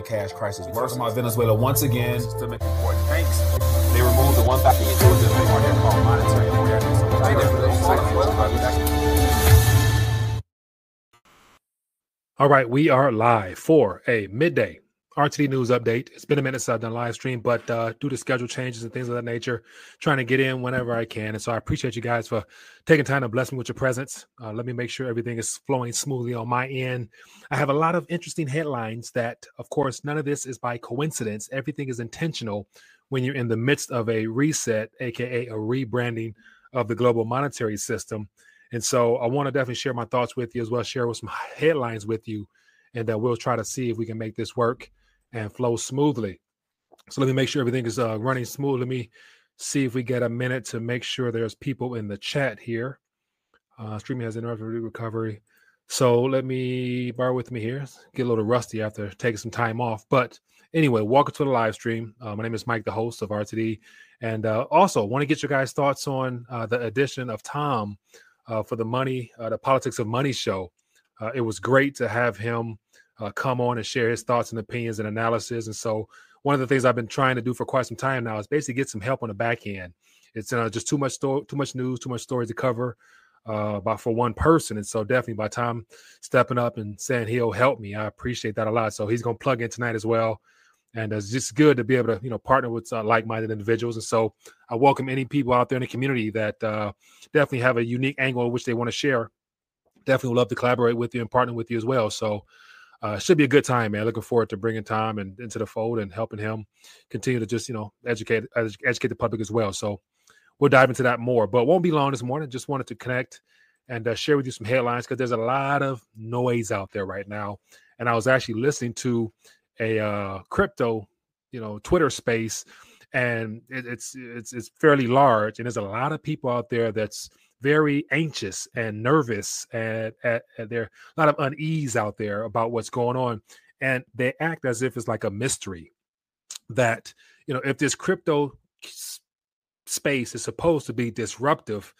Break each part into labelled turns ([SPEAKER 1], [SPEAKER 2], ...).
[SPEAKER 1] cash crisis about Venezuela once again make important thanks. They removed the one factor called monetary awareness.
[SPEAKER 2] All right, we are live for a midday RTD news update. It's been a minute since I've done live stream, but uh, due to schedule changes and things of that nature, trying to get in whenever I can. And so I appreciate you guys for taking time to bless me with your presence. Uh, let me make sure everything is flowing smoothly on my end. I have a lot of interesting headlines that, of course, none of this is by coincidence. Everything is intentional when you're in the midst of a reset, aka a rebranding of the global monetary system. And so I want to definitely share my thoughts with you as well, share with some headlines with you, and uh, we'll try to see if we can make this work and flow smoothly. So let me make sure everything is uh, running smooth. Let me see if we get a minute to make sure there's people in the chat here. Uh, streaming has interrupted recovery. So let me bear with me here. Get a little rusty after taking some time off. But anyway, welcome to the live stream. Uh, my name is Mike, the host of RTD. And uh, also want to get your guys' thoughts on uh, the addition of Tom uh, for the money, uh, the politics of money show. Uh, it was great to have him uh, come on and share his thoughts and opinions and analysis. And so, one of the things I've been trying to do for quite some time now is basically get some help on the back end. It's uh, just too much sto- too much news, too much stories to cover uh, about for one person. And so, definitely by time stepping up and saying he'll help me, I appreciate that a lot. So he's going to plug in tonight as well. And it's just good to be able to, you know, partner with uh, like-minded individuals. And so, I welcome any people out there in the community that uh, definitely have a unique angle which they want to share. Definitely would love to collaborate with you and partner with you as well. So uh, should be a good time, man. Looking forward to bringing Tom and into the fold and helping him continue to just you know educate educate the public as well. So we'll dive into that more, but won't be long this morning. Just wanted to connect and uh, share with you some headlines because there's a lot of noise out there right now. And I was actually listening to a uh, crypto, you know, Twitter space, and it, it's it's it's fairly large, and there's a lot of people out there that's very anxious and nervous and, and, and there a lot of unease out there about what's going on and they act as if it's like a mystery that you know if this crypto space is supposed to be disruptive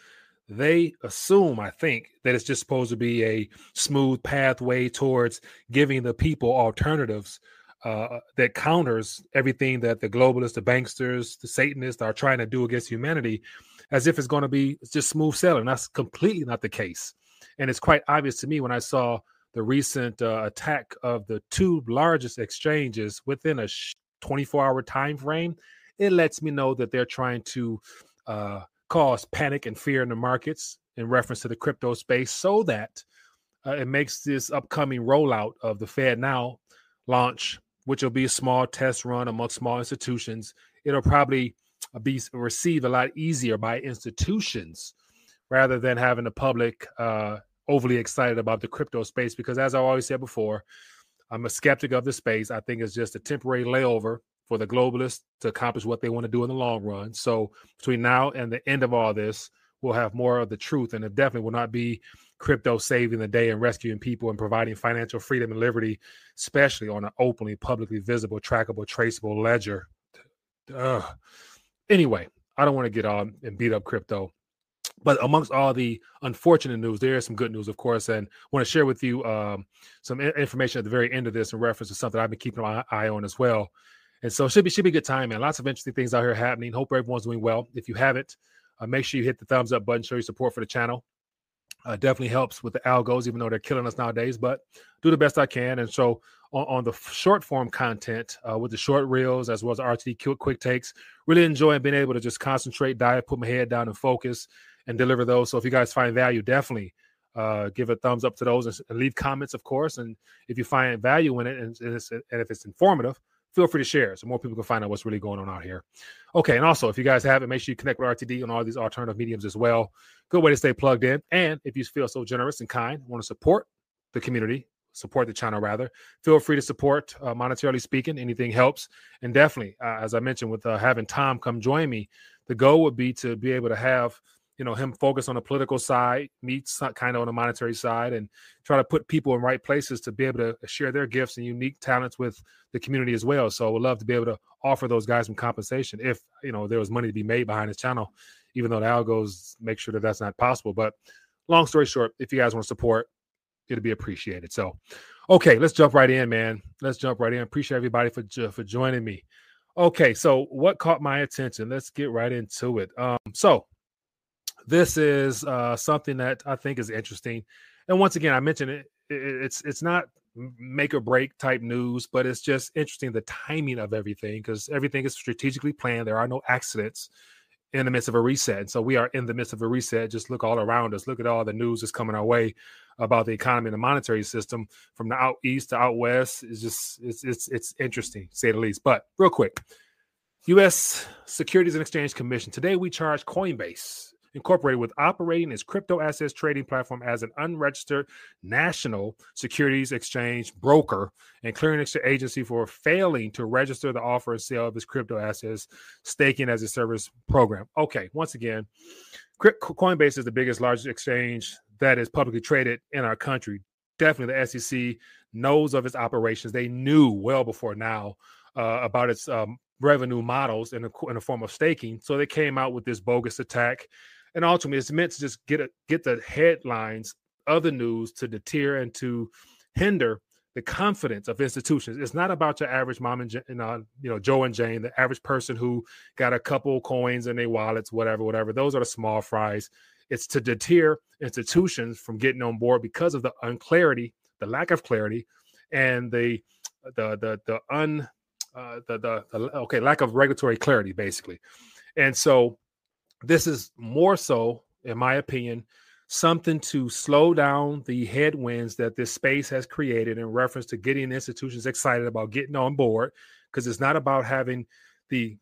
[SPEAKER 2] they assume i think that it's just supposed to be a smooth pathway towards giving the people alternatives uh, that counters everything that the globalists the banksters the satanists are trying to do against humanity as if it's going to be just smooth sailing. That's completely not the case. And it's quite obvious to me when I saw the recent uh, attack of the two largest exchanges within a 24 hour time frame. It lets me know that they're trying to uh, cause panic and fear in the markets in reference to the crypto space so that uh, it makes this upcoming rollout of the Fed Now launch, which will be a small test run among small institutions. It'll probably be received a lot easier by institutions rather than having the public uh, overly excited about the crypto space. Because as I always said before, I'm a skeptic of the space. I think it's just a temporary layover for the globalists to accomplish what they want to do in the long run. So between now and the end of all this, we'll have more of the truth, and it definitely will not be crypto saving the day and rescuing people and providing financial freedom and liberty, especially on an openly, publicly visible, trackable, traceable ledger. Ugh. Anyway, I don't want to get on and beat up crypto. But amongst all the unfortunate news, there is some good news, of course, and want to share with you um, some information at the very end of this in reference to something I've been keeping my eye on as well. And so should be should be a good time, man. Lots of interesting things out here happening. Hope everyone's doing well. If you haven't, uh, make sure you hit the thumbs up button, show your support for the channel. Uh, definitely helps with the algos, even though they're killing us nowadays. But do the best I can. And so on, on the short form content uh, with the short reels as well as RTD quick, takes. Really enjoying being able to just concentrate, dive, put my head down, and focus and deliver those. So if you guys find value, definitely uh, give a thumbs up to those and, leave comments, of course. And if you find value in it and, and, and if it's informative, feel free to share so more people can find out what's really going on out here. Okay, and also if you guys have it, make sure you connect with RTD on all these alternative mediums as well. Good way to stay plugged in. And if you feel so generous and kind, want to support the community, support the channel rather. Feel free to support uh, monetarily speaking anything helps. And definitely uh, as i mentioned with uh, having tom come join me the goal would be to be able to have you know him focus on the political side meet kind of on the monetary side and try to put people in right places to be able to share their gifts and unique talents with the community as well. So i would love to be able to offer those guys some compensation if you know there was money to be made behind his channel even though the algos make sure that that's not possible. But long story short if you guys want to support it'd be appreciated. So, Okay, let's jump right in, man. Let's jump right in. Appreciate everybody for for joining me. Okay, so what caught my attention? Let's get right into it. Um, so this is uh, something that I think is interesting, and once again, I mentioned it. It's it's not make or break type news, but it's just interesting the timing of everything because everything is strategically planned. There are no accidents in the midst of a reset. And so we are in the midst of a reset. Just look all around us. Look at all the news that's coming our way about the economy and the monetary system from the out east to out west. It's just it's it's it's interesting, say the least. But real quick, U.S. Securities and Exchange Commission. Today we charge Coinbase Incorporated with operating its crypto assets trading platform as an unregistered national securities exchange broker and clearing agency for failing to register the offer and sale of its crypto assets, staking as a service program. Okay, once again, Coinbase is the biggest, largest exchange that is publicly traded in our country. Definitely, the SEC knows of its operations. They knew well before now uh, about its um, revenue models in in a form of staking. So they came out with this bogus attack and ultimately it's meant to just get a, get the headlines of the news to deter and to hinder the confidence of institutions. It's not about your average mom and you know, you know Joe and Jane, the average person who got a couple coins in their wallets, whatever, whatever. Those are the small fries. It's to deter institutions from getting on board because of the unclarity, the lack of clarity, and the the the the un uh, the, the the okay lack of regulatory clarity, basically. And so this is more so, in my opinion, something to slow down the headwinds that this space has created in reference to getting institutions excited about getting on board. Because it's not about having the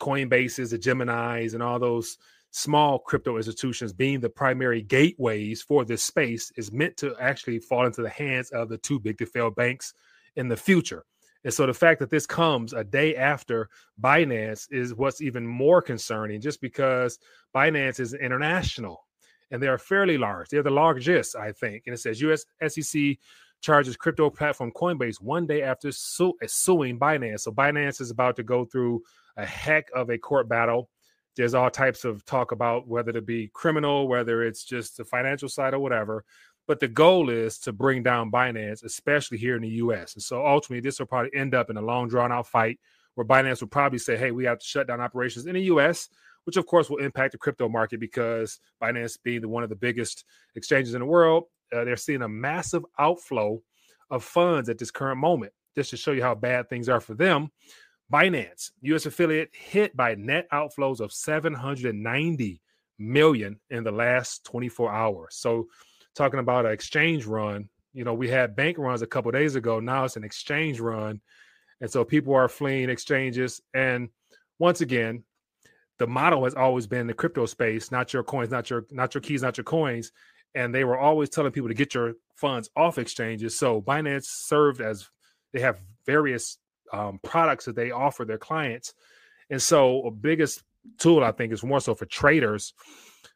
[SPEAKER 2] Coinbases, the Geminis, and all those small crypto institutions being the primary gateways for this space is meant to actually fall into the hands of the too big to fail banks in the future. And so the fact that this comes a day after Binance is what's even more concerning, just because Binance is international and they are fairly large. They're the largest, I think. And it says US SEC charges crypto platform Coinbase one day after su- suing Binance. So Binance is about to go through a heck of a court battle. There's all types of talk about whether to be criminal, whether it's just the financial side or whatever. But the goal is to bring down Binance, especially here in the US. And so ultimately, this will probably end up in a long, drawn out fight where Binance will probably say, hey, we have to shut down operations in the US, which of course will impact the crypto market because Binance being the, one of the biggest exchanges in the world, uh, they're seeing a massive outflow of funds at this current moment. Just to show you how bad things are for them, Binance, US affiliate, hit by net outflows of 790 million in the last 24 hours. So talking about an exchange run. You know, we had bank runs a couple days ago. Now it's an exchange run. And so people are fleeing exchanges. And once again, the model has always been the crypto space, not your coins, not your not your keys, not your coins. And they were always telling people to get your funds off exchanges. So Binance served as they have various um, products that they offer their clients. And so a biggest tool I think is more so for traders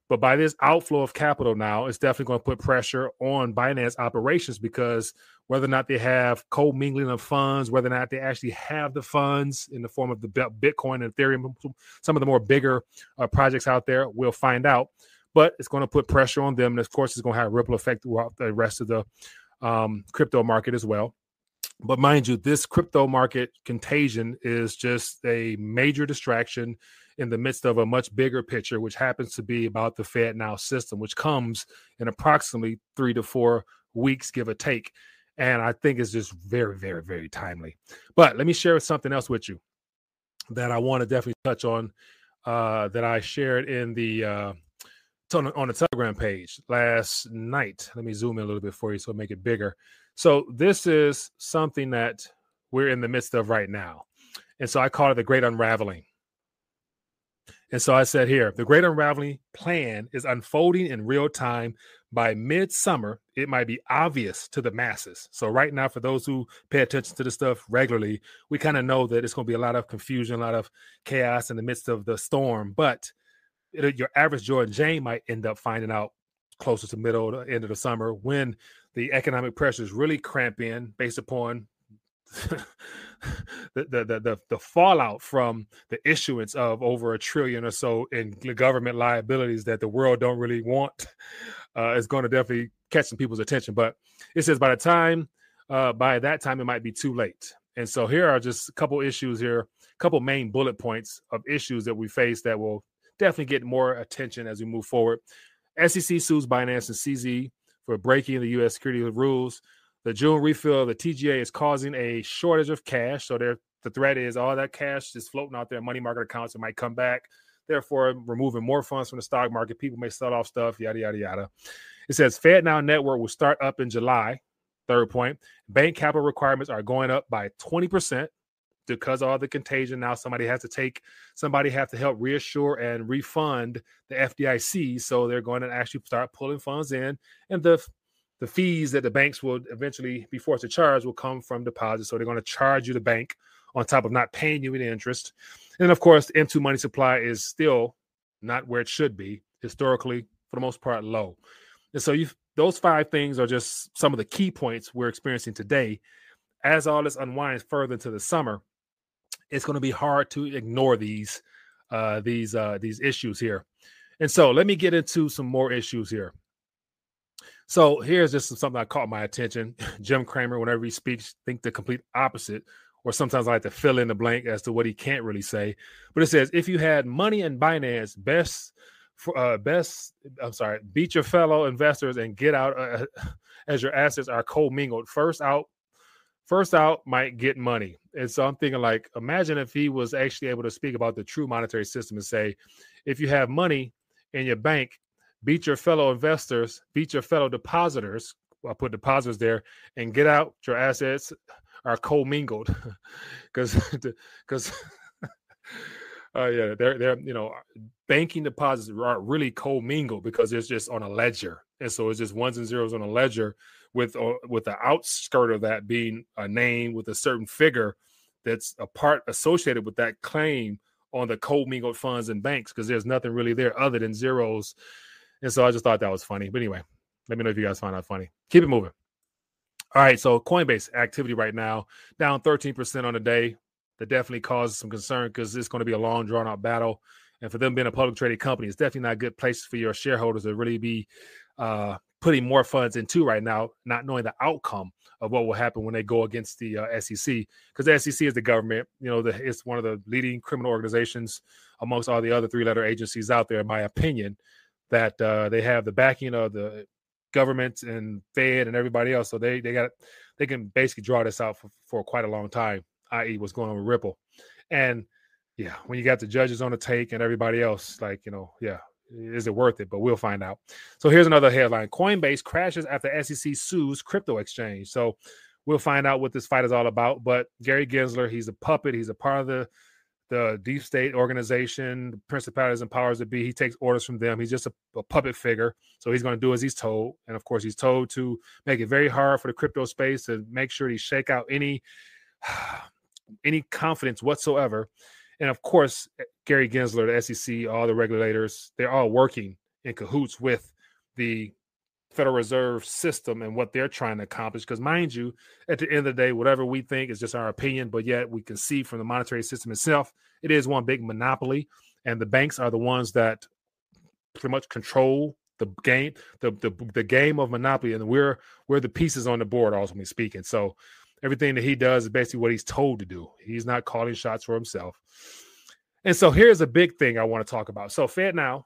[SPEAKER 2] but by this outflow of capital now, it's definitely going to put pressure on Binance operations because whether or not they have co-mingling of funds, whether or not they actually have the funds in the form of the Bitcoin and Ethereum, some of the more bigger uh, projects out there, we'll find out. But it's going to put pressure on them, and of course, it's going to have a ripple effect throughout the rest of the um, crypto market as well. But mind you, this crypto market contagion is just a major distraction in the midst of a much bigger picture, which happens to be about the Fed now system, which comes in approximately three to four weeks, give or take. And I think it's just very, very, very timely. But let me share something else with you that I want to definitely touch on uh, that I shared in the uh, on the Telegram page last night. Let me zoom in a little bit for you so make it bigger. So this is something that we're in the midst of right now. And so I call it the great unraveling. And so I said here, the great unraveling plan is unfolding in real time. By midsummer, it might be obvious to the masses. So right now, for those who pay attention to the stuff regularly, we kind of know that it's going to be a lot of confusion, a lot of chaos in the midst of the storm. But it, your average Joe and Jane might end up finding out closer to middle to end of the summer when the economic pressures really cramp in based upon the, the, the the fallout from the issuance of over a trillion or so in government liabilities that the world don't really want uh, is going to definitely catch some people's attention. But it says by the time uh, by that time it might be too late. And so here are just a couple issues here, a couple main bullet points of issues that we face that will definitely get more attention as we move forward. SEC sues Binance and CZ for breaking the U.S. security rules. The June refill of the TGA is causing a shortage of cash. So the threat is all that cash is floating out there, money market accounts, it might come back. Therefore, removing more funds from the stock market. People may sell off stuff, yada, yada, yada. It says FedNow Network will start up in July. Third point, bank capital requirements are going up by 20% because of all the contagion. Now somebody has to take, somebody have to help reassure and refund the FDIC. So they're going to actually start pulling funds in. And the the fees that the banks will eventually be forced to charge will come from deposits. So they're going to charge you the bank on top of not paying you any interest. And of course, the M2 money supply is still not where it should be historically, for the most part, low. And so you those five things are just some of the key points we're experiencing today. As all this unwinds further into the summer, it's going to be hard to ignore these uh, these uh, these issues here. And so let me get into some more issues here. So here's just something that caught my attention. Jim Cramer, whenever he speaks, think the complete opposite, or sometimes I like to fill in the blank as to what he can't really say. But it says if you had money in Binance, best for uh, best I'm sorry, beat your fellow investors and get out uh, as your assets are co-mingled. First out, first out might get money. And so I'm thinking like, imagine if he was actually able to speak about the true monetary system and say, if you have money in your bank, beat your fellow investors, beat your fellow depositors. I put depositors there and get out your assets are commingled because because uh, yeah, they're they're you know banking deposits are really co-mingled because it's just on a ledger, and so it's just ones and zeros on a ledger with uh, with the outskirt of that being a name with a certain figure that's a part associated with that claim on the co-mingled funds and banks because there's nothing really there other than zeros and so I just thought that was funny. But anyway, let me know if you guys find that funny. Keep it moving. All right, so Coinbase activity right now down 13% on the day. That definitely causes some concern because it's going to be a long, drawn out battle. And for them being a public traded company, it's definitely not a good place for your shareholders to really be uh, putting more funds into right now, not knowing the outcome of what will happen when they go against the uh, SEC. Because the SEC is the government, you know, the, it's one of the leading criminal organizations amongst all the other three letter agencies out there, in my opinion that uh, they have the backing of the government and Fed and everybody else. So they they got they can basically draw this out for, for quite a long time, i.e., what's going on with Ripple. And yeah, when you got the judges on the take and everybody else, like, you know, yeah, is it worth it? But we'll find out. So here's another headline Coinbase crashes after SEC sues crypto exchange. So we'll find out what this fight is all about. But Gary Gensler, he's a puppet, he's a part of the the deep state organization, the principalities and powers that be. He takes orders from them. He's just a, a puppet figure. So he's going to do as he's told. And of course, he's told to make it very hard for the crypto space to make sure he shake out any any confidence whatsoever. And of course, Gary Gensler, the SEC, all the regulators, they're all working in cahoots with the Federal Reserve system and what they're trying to accomplish. Because, mind you, at the end of the day, whatever we think is just our opinion, but yet we can see from the monetary system itself, it is one big monopoly. And the banks are the ones that pretty much control the game, the, the the game of monopoly, and we're we're the pieces on the board, ultimately speaking. So everything that he does is basically what he's told to do. He's not calling shots for himself. And so here's a big thing I want to talk about. So FedNow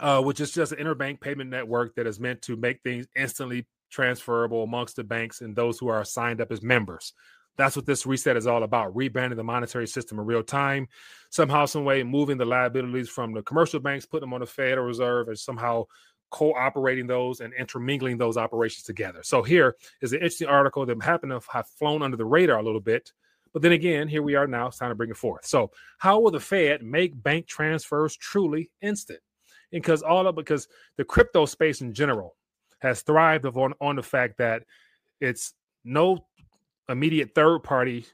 [SPEAKER 2] uh, which is just an interbank payment network that is meant to make things instantly transferable amongst the banks and those who are signed up as members. That's what this reset is all about rebranding the monetary system in real time, somehow, some way, moving the liabilities from the commercial banks, putting them on the Federal Reserve, and somehow cooperating those and intermingling those operations together. So here is an interesting article that happened to have flown under the radar a little bit. But then again, here we are now. It's time to bring it forth. So, how will the Fed make bank transfers truly instant? Because all of because the crypto space in general has thrived on on the fact that it's no immediate third party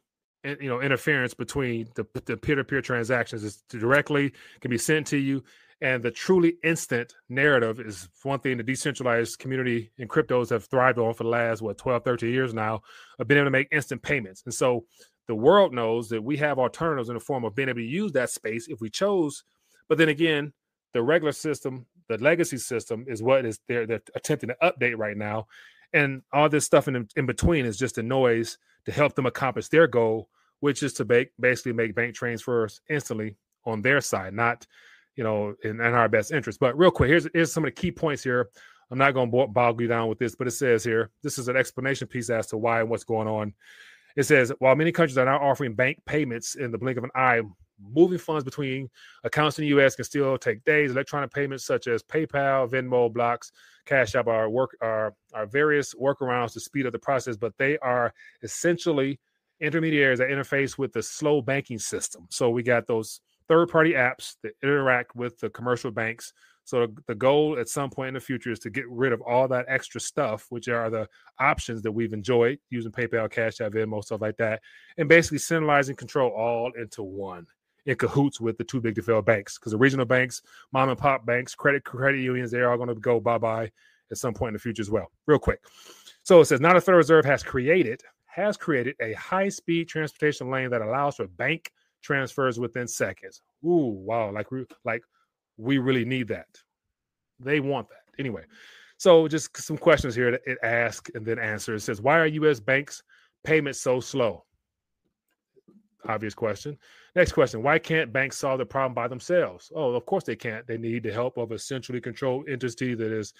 [SPEAKER 2] eh, you know interference between the, the peer-to-peer transactions. Is directly can be sent to you. And the truly instant narrative is one thing the decentralized community in cryptos have thrived on for the last what 12 13 years now of being able to make instant payments. And so the world knows that we have alternatives in the form of being able to use that space if we chose. But then again the regular system, the legacy system, is what is they're, they're attempting to update right now. And all this stuff in, in between is just a noise to help them accomplish their goal, which is to make, basically make bank transfers instantly on their side, not you know in, in our best interest. But real quick, here's here's some of the key points here. I'm not going to bog you down with this, but it says here this is an explanation piece as to why and what's going on. It says while many countries are now offering bank payments in the blink of an eye, moving funds between accounts in the U.S. can still take days. Electronic payments such as PayPal, Venmo, Blocks, Cash App are work are are various workarounds to speed up the process, but they are essentially intermediaries that interface with the slow banking system. So we got those third-party apps that interact with the commercial banks. So the goal at some point in the future is to get rid of all that extra stuff, which are the options that we've enjoyed using PayPal, Cash App, Venmo, stuff like that, and basically centralizing control all into one in cahoots with the too big to fail banks because the regional banks, mom and pop banks, credit credit unions, they are all going to go bye bye at some point in the future as well. Real quick. So it says now the Federal Reserve has created has created a high speed transportation lane that allows for bank transfers within seconds. Ooh, wow! Like we like we really need that. They want that anyway. So just some questions here that it asks and then answers. It says, why are U.S. banks payments so slow? Obvious question. Next question Why can't banks solve the problem by themselves? Oh, of course they can't. They need the help of a centrally controlled entity that is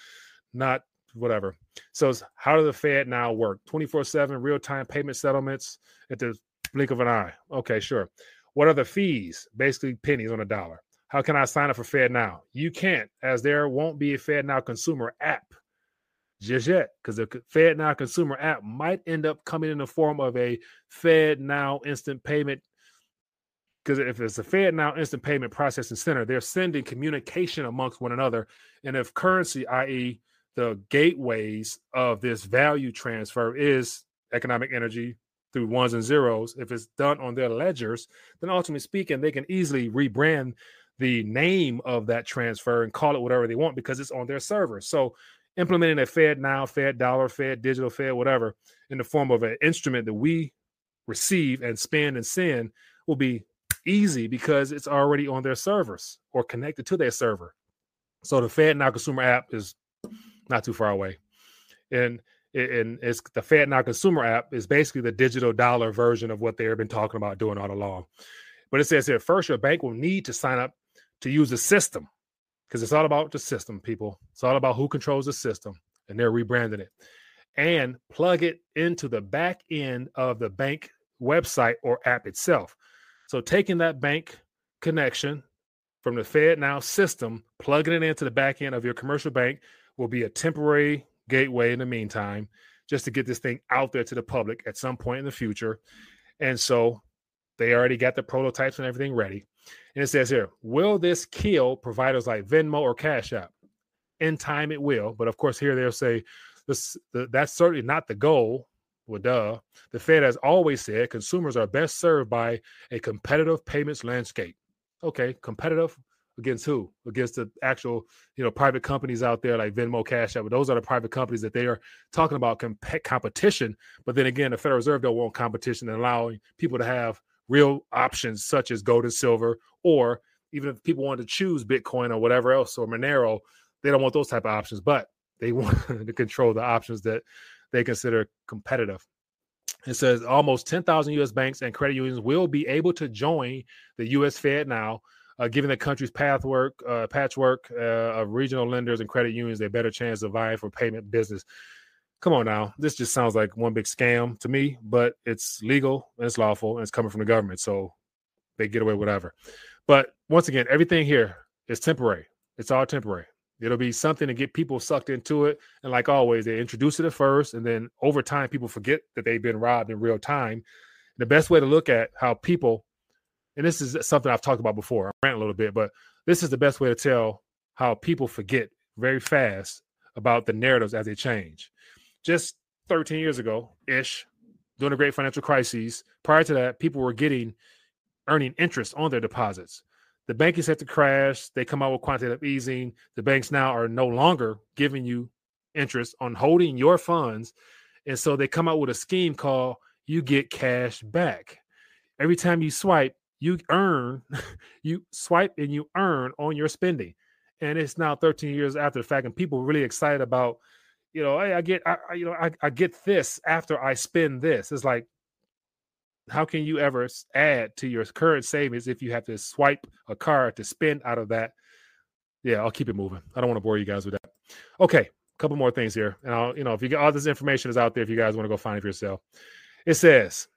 [SPEAKER 2] not whatever. So, how does the Fed now work? 24 7 real time payment settlements at the blink of an eye. Okay, sure. What are the fees? Basically, pennies on a dollar. How can I sign up for Fed Now? You can't, as there won't be a Fed Now consumer app just yet, because the Fed Now consumer app might end up coming in the form of a Fed Now instant payment. Because if it's a Fed Now instant payment processing center, they're sending communication amongst one another. And if currency, i.e., the gateways of this value transfer is economic energy through ones and zeros, if it's done on their ledgers, then ultimately speaking, they can easily rebrand the name of that transfer and call it whatever they want because it's on their server. So implementing a Fed now, Fed dollar, Fed digital, Fed whatever in the form of an instrument that we receive and spend and send will be easy because it's already on their servers or connected to their server. So the Fed Now Consumer app is not too far away. And and it's the Fed Now Consumer app is basically the digital dollar version of what they've been talking about doing all along. But it says here first, your bank will need to sign up to use the system because it's all about the system, people. It's all about who controls the system, and they're rebranding it and plug it into the back end of the bank website or app itself. So taking that bank connection from the Fed Now system, plugging it into the back end of your commercial bank will be a temporary gateway in the meantime, just to get this thing out there to the public at some point in the future. And so they already got the prototypes and everything ready. And it says here, will this kill providers like Venmo or Cash App? In time, it will. But of course, here they'll say this, the, that's certainly not the goal. Well, duh. The Fed has always said consumers are best served by a competitive payments landscape. Okay, competitive against who? Against the actual, you know, private companies out there like Venmo, Cash App. But those are the private companies that they are talking about comp- competition. But then again, the Federal Reserve don't want competition and allowing people to have real options such as gold and silver, or even if people want to choose Bitcoin or whatever else or Monero, they don't want those type of options, but they want to control the options that they consider competitive. It says almost 10,000 U.S. banks and credit unions will be able to join the U.S. Fed now, uh, giving the country's pathwork, uh, patchwork uh, of regional lenders and credit unions a better chance of vying for payment business come on now. This just sounds like one big scam to me, but it's legal and it's lawful and it's coming from the government. So they get away with whatever. But once again, everything here is temporary. It's all temporary. It'll be something to get people sucked into it. And like always, they introduce it at first, and then over time, people forget that they've been robbed in real time. The best way to look at how people, and this is something I've talked about before, I ran a little bit, but this is the best way to tell how people forget very fast about the narratives as they change just 13 years ago ish, during the great financial crises, prior to that, people were getting earning interest on their deposits. The banking sector crashed. They come out with quantitative easing. The banks now are no longer giving you interest on holding your funds. And so they come out with a scheme called you get cash back. Every time you swipe, you earn, you swipe and you earn on your spending. And it's now 13 years after the fact, and people really excited about you know, I, I get, I, I, you know, I, I get this after I spend this. It's like, how can you ever add to your current savings if you have to swipe a card to spend out of that? Yeah, I'll keep it moving. I don't want to bore you guys with that. Okay, a couple more things here, and I'll, you know, if you get all this information is out there, if you guys want to go find it for yourself. It says,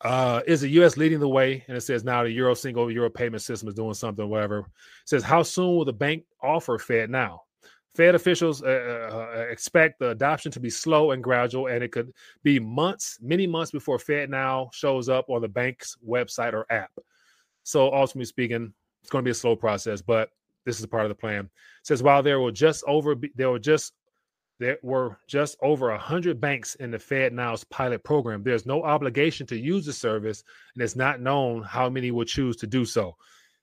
[SPEAKER 2] uh, is the U.S. leading the way? And it says now the Euro single Euro payment system is doing something, whatever. It says how soon will the bank offer Fed now? Fed officials uh, uh, uh, expect the adoption to be slow and gradual, and it could be months, many months before Fed now shows up on the bank's website or app. So, ultimately speaking, it's going to be a slow process, but this is a part of the plan. It says while there will just over there will just there were just over a hundred banks in the Fed Now's pilot program. There's no obligation to use the service, and it's not known how many will choose to do so.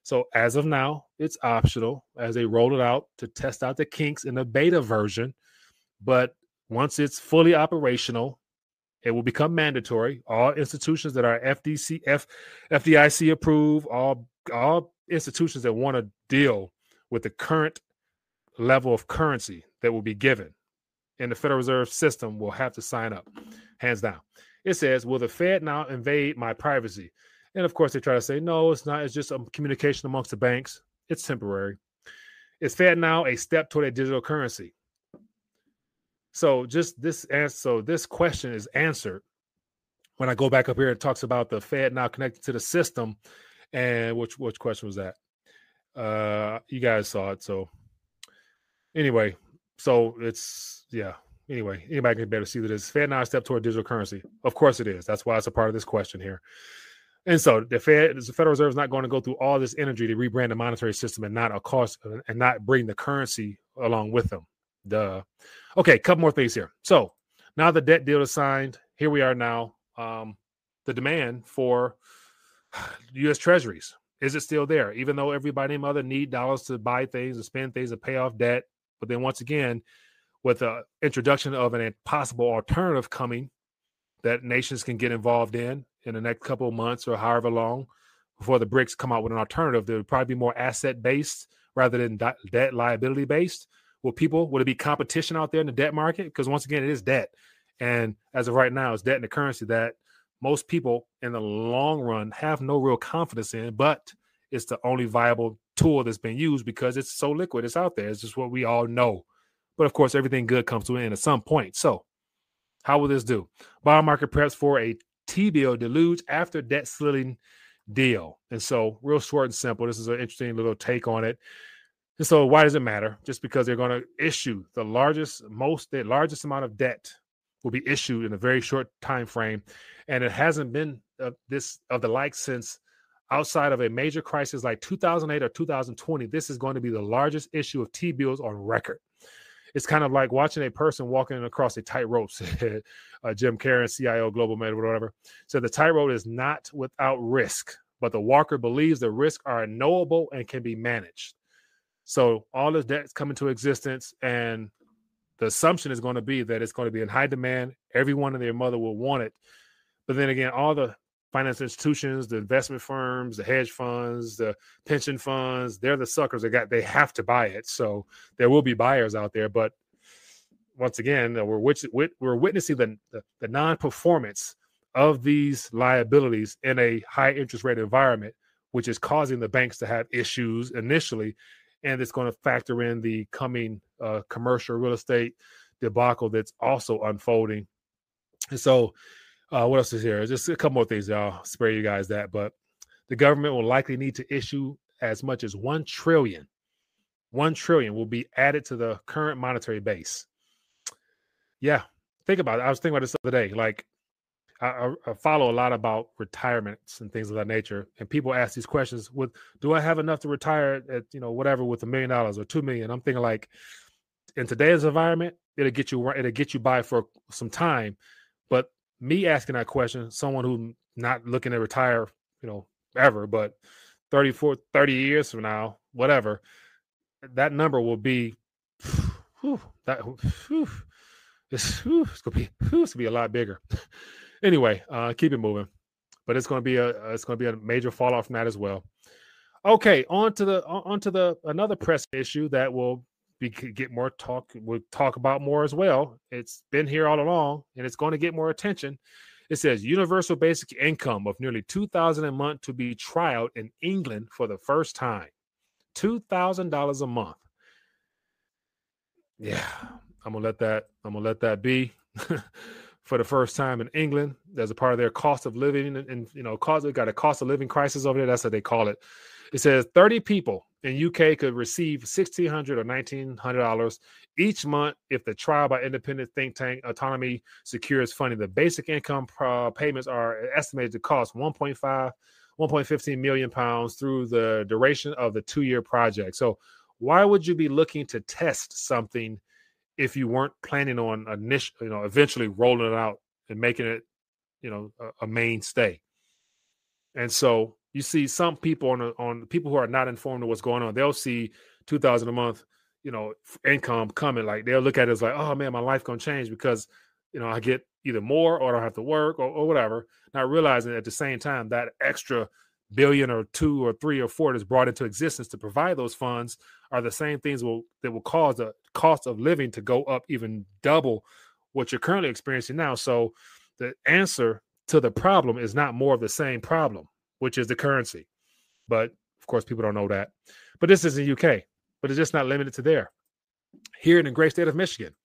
[SPEAKER 2] So as of now, it's optional as they roll it out to test out the kinks in the beta version. But once it's fully operational, it will become mandatory. All institutions that are FDC, F, FDIC approved, all all institutions that want to deal with the current level of currency that will be given in the Federal Reserve system will have to sign up, hands down. It says, Will the Fed now invade my privacy? And of course, they try to say, no, it's not. It's just a communication amongst the banks. It's temporary. Is Fed now a step toward a digital currency? So just this answer, so this question is answered when I go back up here. It talks about the Fed now connected to the system, and which which question was that? Uh, you guys saw it. So anyway, so it's yeah. Anyway, anybody can better see that it's Fed now a step toward digital currency. Of course it is. That's why it's a part of this question here. And so the Fed, the Federal Reserve is not going to go through all this energy to rebrand the monetary system and not a cost and not bring the currency along with them. The okay, couple more things here. So now the debt deal is signed. Here we are now. Um, the demand for U.S. Treasuries is it still there? Even though everybody and mother need dollars to buy things and spend things to pay off debt, but then once again, with the introduction of an possible alternative coming that nations can get involved in in the next couple of months or however long before the BRICS come out with an alternative that would probably be more asset based rather than debt liability based. Will people would it be competition out there in the debt market? Because once again, it is debt, and as of right now, it's debt in the currency that most people in the long run have no real confidence in, but it's the only viable tool that's been used because it's so liquid. It's out there. It's just what we all know. But of course, everything good comes to an end at some point. So, how will this do? Bond market preps for a T bill deluge after debt ceiling deal. And so, real short and simple, this is an interesting little take on it. And so, why does it matter? Just because they're going to issue the largest, most, the largest amount of debt will be issued in a very short time frame, and it hasn't been uh, this of the like since outside of a major crisis like 2008 or 2020. This is going to be the largest issue of T bills on record it's kind of like watching a person walking across a tightrope. uh, Jim Caron, CIO Global Med, whatever. So the tightrope is not without risk, but the walker believes the risks are knowable and can be managed. So all debt is coming to existence, and the assumption is going to be that it's going to be in high demand. Everyone and their mother will want it. But then again, all the finance institutions, the investment firms, the hedge funds, the pension funds, they're the suckers that got they have to buy it. So there will be buyers out there, but once again, we're we're witnessing the, the, the non-performance of these liabilities in a high interest rate environment, which is causing the banks to have issues initially, and it's going to factor in the coming uh, commercial real estate debacle that's also unfolding. And so uh, what else is here? Just a couple more things, y'all. Spare you guys that, but the government will likely need to issue as much as one trillion. One trillion will be added to the current monetary base. Yeah, think about it. I was thinking about this the other day. Like, I, I, follow a lot about retirements and things of that nature, and people ask these questions: "With do I have enough to retire at you know whatever with a million dollars or two million? I'm thinking like, in today's environment, it'll get you it'll get you by for some time, me asking that question, someone who not looking to retire, you know, ever, but 34, 30 years from now, whatever, that number will be whew, that whew, it's, whew, it's gonna be it's gonna be a lot bigger. anyway, uh, keep it moving, but it's gonna be a it's gonna be a major fall off from that as well. Okay, on to the on to the another press issue that will we could get more talk. We'll talk about more as well. It's been here all along, and it's going to get more attention. It says universal basic income of nearly two thousand a month to be trialed in England for the first time. Two thousand dollars a month. Yeah, I'm gonna let that. I'm gonna let that be. for the first time in England, as a part of their cost of living, and, and you know, cause they got a cost of living crisis over there. That's what they call it. It says 30 people in UK could receive 1,600 or $1,900 each month if the trial by independent think tank Autonomy secures funding. The basic income uh, payments are estimated to cost 1.5, 1.15 million pounds through the duration of the two-year project. So, why would you be looking to test something if you weren't planning on initial, you know, eventually rolling it out and making it, you know, a, a mainstay? And so you see some people on on people who are not informed of what's going on. They'll see two thousand a month, you know, income coming. Like they'll look at it as like, oh man, my life gonna change because you know I get either more or I don't have to work or, or whatever. Not realizing at the same time that extra billion or two or three or four that's brought into existence to provide those funds are the same things will that will cause the cost of living to go up even double what you're currently experiencing now. So the answer to the problem is not more of the same problem which is the currency. But of course, people don't know that. But this is the UK, but it's just not limited to there. Here in the great state of Michigan,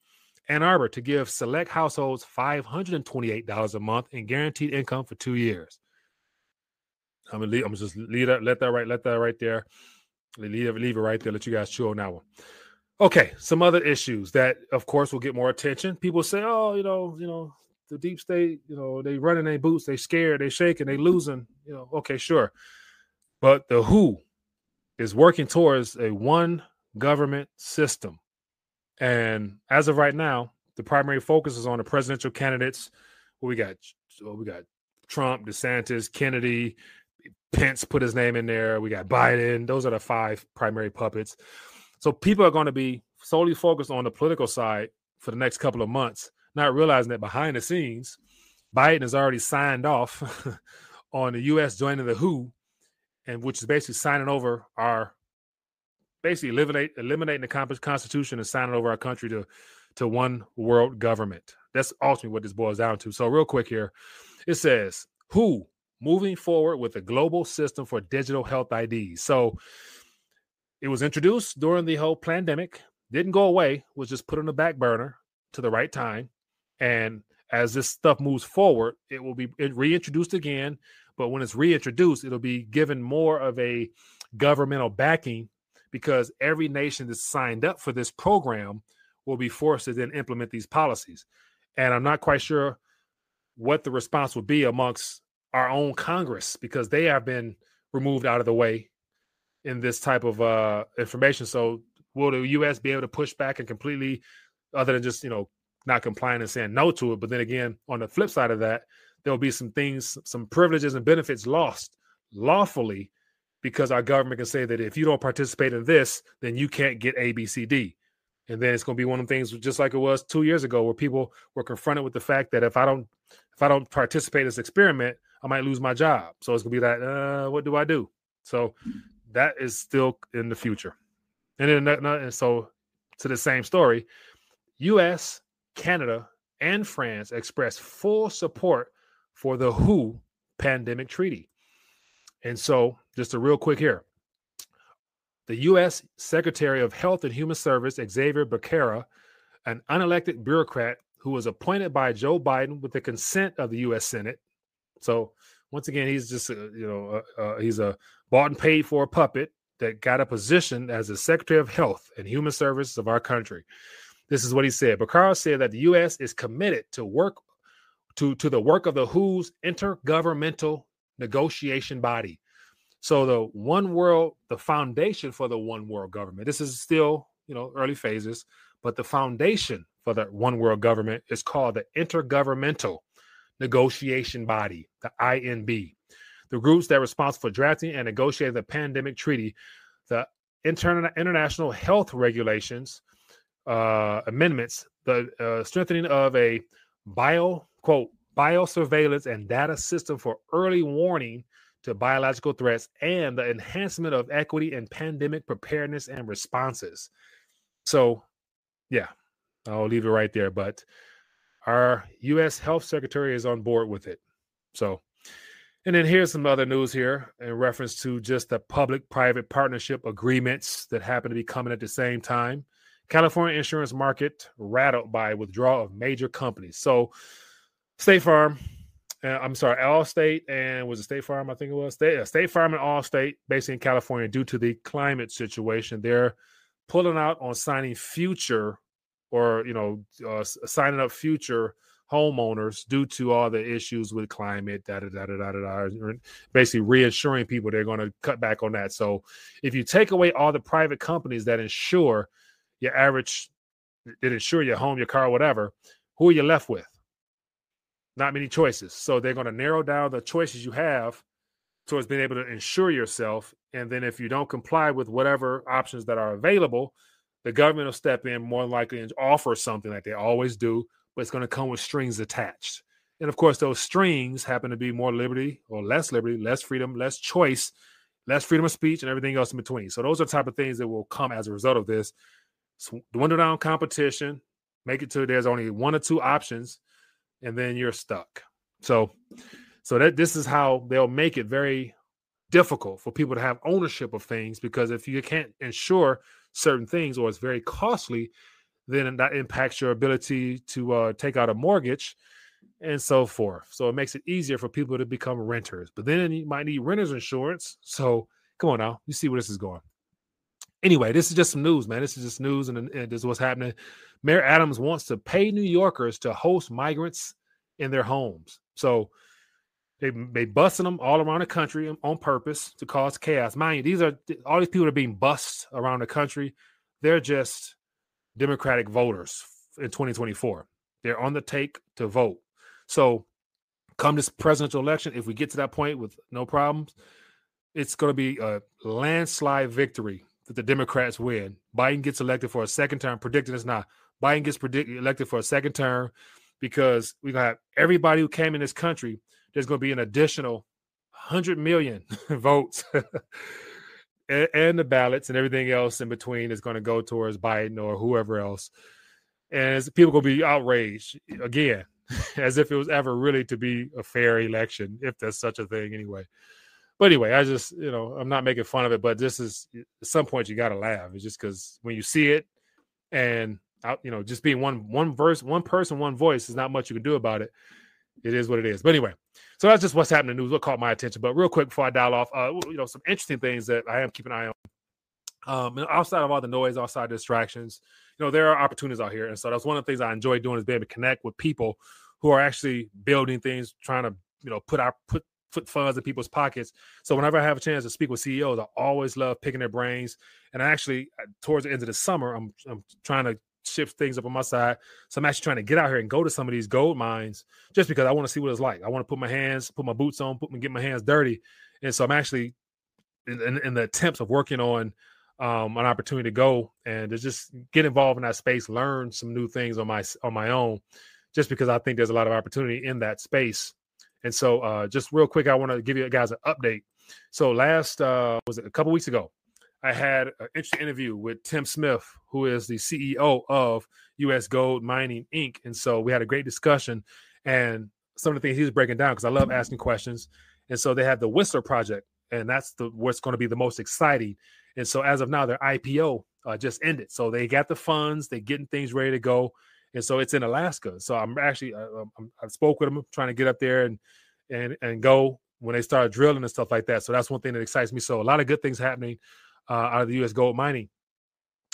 [SPEAKER 2] Ann Arbor to give select households $528 a month in guaranteed income for two years. I'm gonna, leave, I'm gonna just leave that, let that right, let that right there. Leave, leave it right there. Let you guys chew on that one. Okay, some other issues that, of course, will get more attention. People say, "Oh, you know, you know, the deep state, you know, they running their boots, they scared, they shaking, they losing, you know, okay, sure. But the WHO is working towards a one government system. And as of right now, the primary focus is on the presidential candidates. we got we got Trump, DeSantis, Kennedy, Pence put his name in there. We got Biden. Those are the five primary puppets. So people are going to be solely focused on the political side for the next couple of months not realizing that behind the scenes, Biden has already signed off on the U.S. joining the WHO, and which is basically signing over our basically eliminate eliminating the Constitution and signing over our country to to one world government. That's ultimately what this boils down to. So, real quick here, it says WHO moving forward with a global system for digital health IDs. So, it was introduced during the whole pandemic, didn't go away, was just put on the back burner to the right time. And as this stuff moves forward, it will be reintroduced again. But when it's reintroduced, it'll be given more of a governmental backing because every nation that's signed up for this program will be forced to then implement these policies. And I'm not quite sure what the response will be amongst our own Congress because they have been removed out of the way in this type of uh, information. So, will the U.S. be able to push back and completely, other than just you know not complying and saying no to it. But then again, on the flip side of that, there'll be some things, some privileges and benefits lost lawfully because our government can say that if you don't participate in this, then you can't get A, B, C, D. And then it's going to be one of the things just like it was two years ago, where people were confronted with the fact that if I don't, if I don't participate in this experiment, I might lose my job. So it's going to be that, uh, what do I do? So that is still in the future. And then, and so to the same story, U.S. Canada, and France expressed full support for the WHO pandemic treaty. And so, just a real quick here the U.S. Secretary of Health and Human Service, Xavier Becerra, an unelected bureaucrat who was appointed by Joe Biden with the consent of the U.S. Senate. So, once again, he's just, a, you know, uh, uh, he's a bought and paid for puppet that got a position as the Secretary of Health and Human Services of our country. This is what he said. Becerra said that the U.S. is committed to work to, to the work of the WHO's intergovernmental negotiation body. So the one world, the foundation for the one world government. This is still, you know, early phases, but the foundation for the one world government is called the Intergovernmental Negotiation Body, the INB. The groups that are responsible for drafting and negotiating the pandemic treaty, the Inter- international health regulations, uh, amendments, the uh, strengthening of a bio quote biosurveillance and data system for early warning to biological threats, and the enhancement of equity in pandemic preparedness and responses. So, yeah, I'll leave it right there. But our U.S. Health Secretary is on board with it. So, and then here's some other news here in reference to just the public private partnership agreements that happen to be coming at the same time. California insurance market rattled by withdrawal of major companies. So, State Farm, uh, I'm sorry, Allstate and was it State Farm? I think it was State, uh, State Farm and Allstate, basically in California, due to the climate situation, they're pulling out on signing future or you know uh, signing up future homeowners due to all the issues with climate, da da da da da. da basically reassuring people they're going to cut back on that. So if you take away all the private companies that insure your average, it insure your home, your car, whatever, who are you left with? Not many choices. So they're going to narrow down the choices you have towards being able to insure yourself. And then if you don't comply with whatever options that are available, the government will step in more likely and offer something like they always do, but it's going to come with strings attached. And of course, those strings happen to be more liberty or less liberty, less freedom, less choice, less freedom of speech, and everything else in between. So those are the type of things that will come as a result of this. Dwindle down competition, make it to there's only one or two options, and then you're stuck. So, so that this is how they'll make it very difficult for people to have ownership of things because if you can't insure certain things or it's very costly, then that impacts your ability to uh, take out a mortgage and so forth. So it makes it easier for people to become renters. But then you might need renter's insurance. So come on now, you see where this is going. Anyway, this is just some news, man. This is just news, and, and this is what's happening. Mayor Adams wants to pay New Yorkers to host migrants in their homes. So they they busting them all around the country on purpose to cause chaos. Mind you, these are all these people are being bussed around the country. They're just Democratic voters in 2024. They're on the take to vote. So, come this presidential election, if we get to that point with no problems, it's going to be a landslide victory that the Democrats win. Biden gets elected for a second term. Predicted it's not. Biden gets predicted elected for a second term because we got everybody who came in this country there's going to be an additional 100 million votes and, and, the ballots and everything else in between is going to go towards Biden or whoever else. And people to be outraged again, as if it was ever really to be a fair election, if there's such a thing anyway. But anyway, I just, you know, I'm not making fun of it, but this is at some point you got to laugh. It's just because when you see it and, you know, just being one one verse, one person, one voice is not much you can do about it it is what it is. But anyway, so that's just what's happening in the news. What caught my attention. But real quick before I dial off, uh, you know, some interesting things that I am keeping an eye on. Um, outside of all the noise, outside distractions, you know, there are opportunities out here, and so that's one of the things I enjoy doing is being able to connect with people who are actually building things, trying to you know put our put put funds in people's pockets. So whenever I have a chance to speak with CEOs, I always love picking their brains. And I actually, uh, towards the end of the summer, I'm I'm trying to shift things up on my side. So I'm actually trying to get out here and go to some of these gold mines just because I want to see what it's like. I want to put my hands, put my boots on, put me get my hands dirty. And so I'm actually in, in, in the attempts of working on um, an opportunity to go and to just get involved in that space, learn some new things on my on my own, just because I think there's a lot of opportunity in that space. And so, uh, just real quick, I want to give you guys an update. So last uh, was it a couple weeks ago, I had an interesting interview with Tim Smith, who is the CEO of U.S. Gold Mining Inc. And so we had a great discussion, and some of the things he was breaking down because I love asking questions. And so they had the Whistler project, and that's the what's going to be the most exciting. And so as of now, their IPO uh, just ended. So they got the funds, they're getting things ready to go, and so it's in Alaska. So I'm actually uh, I'm, I spoke with them, trying to get up there and and and go when they start drilling and stuff like that. So that's one thing that excites me. So a lot of good things happening uh, out of the U.S. gold mining.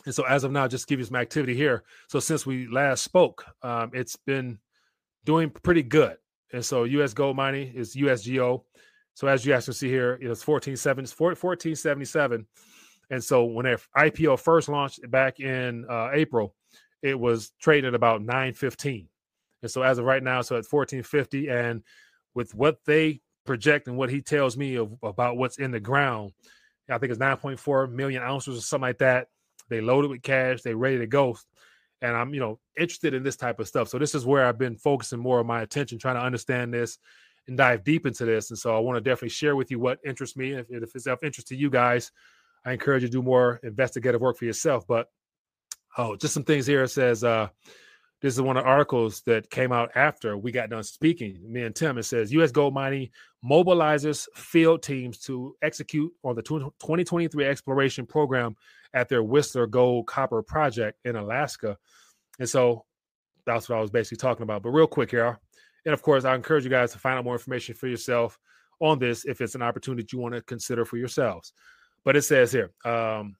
[SPEAKER 2] And so, as of now, just give you some activity here. So, since we last spoke, um, it's been doing pretty good. And so, U.S. gold mining is USGO. So, as you guys can see here, it's 1477. And so, when their IPO first launched back in uh, April, it was traded at about 915. And so, as of right now, so at 1450. And with what they project and what he tells me of, about what's in the ground, I think it's 9.4 million ounces or something like that. They loaded with cash, they ready to go. And I'm, you know, interested in this type of stuff. So this is where I've been focusing more of my attention, trying to understand this and dive deep into this. And so I want to definitely share with you what interests me. If, if it's of interest to you guys, I encourage you to do more investigative work for yourself. But Oh, just some things here. It says uh, this is one of the articles that came out after we got done speaking. Me and Tim. It says U.S. Gold Mining mobilizes field teams to execute on the 2023 exploration program at their Whistler Gold Copper project in Alaska. And so that's what I was basically talking about. But real quick here, and of course, I encourage you guys to find out more information for yourself on this if it's an opportunity you want to consider for yourselves. But it says here, um,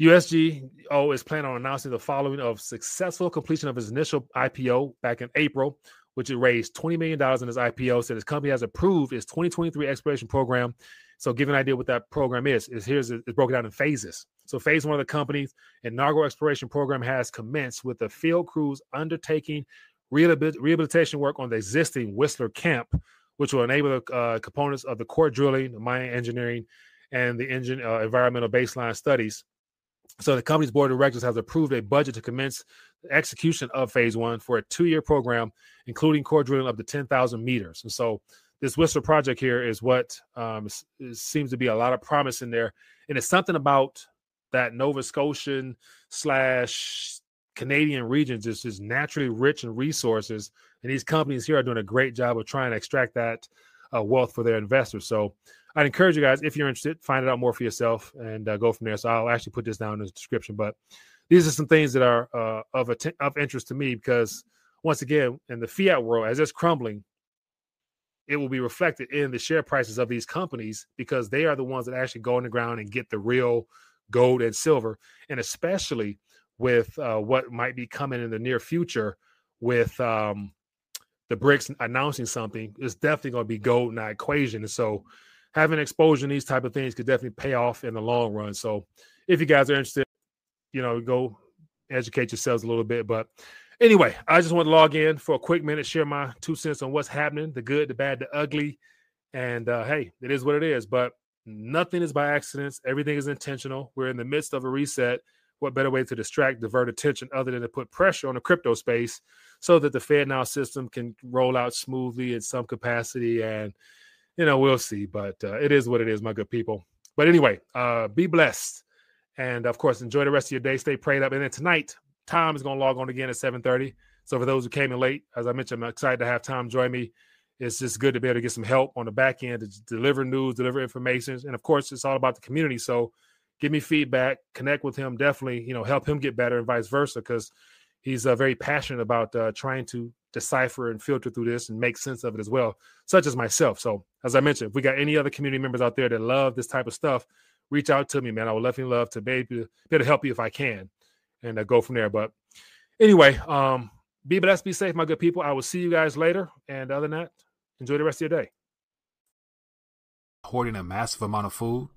[SPEAKER 2] USGO is planning on announcing the following of successful completion of its initial IPO back in April, which it raised $20 million in its IPO. Said its company has approved its 2023 exploration program. So, give an idea what that program is. Is here's it's broken down in phases. So, phase one of the company's inaugural exploration program has commenced with the field crews undertaking rehabilitation work on the existing Whistler camp, which will enable the uh, components of the core drilling, the mining engineering, and the engine uh, environmental baseline studies so the company's board of directors has approved a budget to commence the execution of phase one for a two-year program, including core drilling up to 10,000 meters. And so this Whistler project here is what um, seems to be a lot of promise in there. And it's something about that Nova Scotian slash Canadian regions is just naturally rich in resources. And these companies here are doing a great job of trying to extract that uh, wealth for their investors. So I'd encourage you guys, if you're interested, find it out more for yourself and uh, go from there. So I'll actually put this down in the description. But these are some things that are uh, of of interest to me because once again, in the fiat world, as it's crumbling, it will be reflected in the share prices of these companies because they are the ones that actually go in the ground and get the real gold and silver, and especially with uh, what might be coming in the near future with um, the BRICS announcing something, it's definitely going to be gold in that equation. And so having exposure in these type of things could definitely pay off in the long run. So if you guys are interested, you know, go educate yourselves a little bit. But anyway, I just want to log in for a quick minute, share my two cents on what's happening, the good, the bad, the ugly. And uh, hey, it is what it is. But nothing is by accidents. Everything is intentional. We're in the midst of a reset. What better way to distract, divert attention other than to put pressure on the crypto space so that the FedNow system can roll out smoothly in some capacity and you know, we'll see. But uh, it is what it is, my good people. But anyway, uh, be blessed, and of course, enjoy the rest of your day. Stay prayed up, and then tonight, Tom is going to log on again at seven thirty. So for those who came in late, as I mentioned, I'm excited to have Tom join me. It's just good to be able to get some help on the back end to deliver news, deliver information, and of course, it's all about the community. So give me feedback, connect with him, definitely, you know, help him get better, and vice versa, because he's uh, very passionate about uh, trying to decipher and filter through this and make sense of it as well, such as myself. So, as I mentioned, if we got any other community members out there that love this type of stuff, reach out to me, man. I would definitely love to be able to, be able to help you if I can and uh, go from there. But anyway, um, be blessed, be safe, my good people. I will see you guys later. And other than that, enjoy the rest of your day.
[SPEAKER 1] Hoarding a massive amount of food,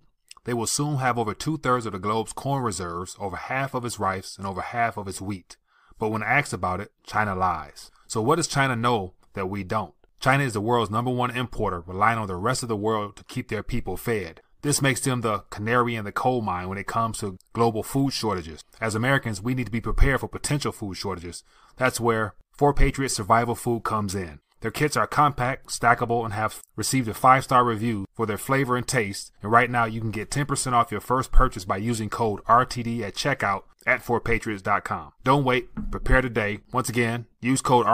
[SPEAKER 1] they will soon have over two thirds of the globe's corn reserves, over half of its rice, and over half of its wheat. But when asked about it, China lies. So what does China know that we don't? China is the world's number one importer, relying on the rest of the world to keep their people fed. This makes them the canary in the coal mine when it comes to global food shortages. As Americans, we need to be prepared for potential food shortages. That's where 4Patriot Survival Food comes in. Their kits are compact, stackable, and have received a five star review for their flavor and taste. And right now, you can get 10% off your first purchase by using code RTD at checkout at 4patriots.com. Don't wait, prepare today. Once again, use code RTD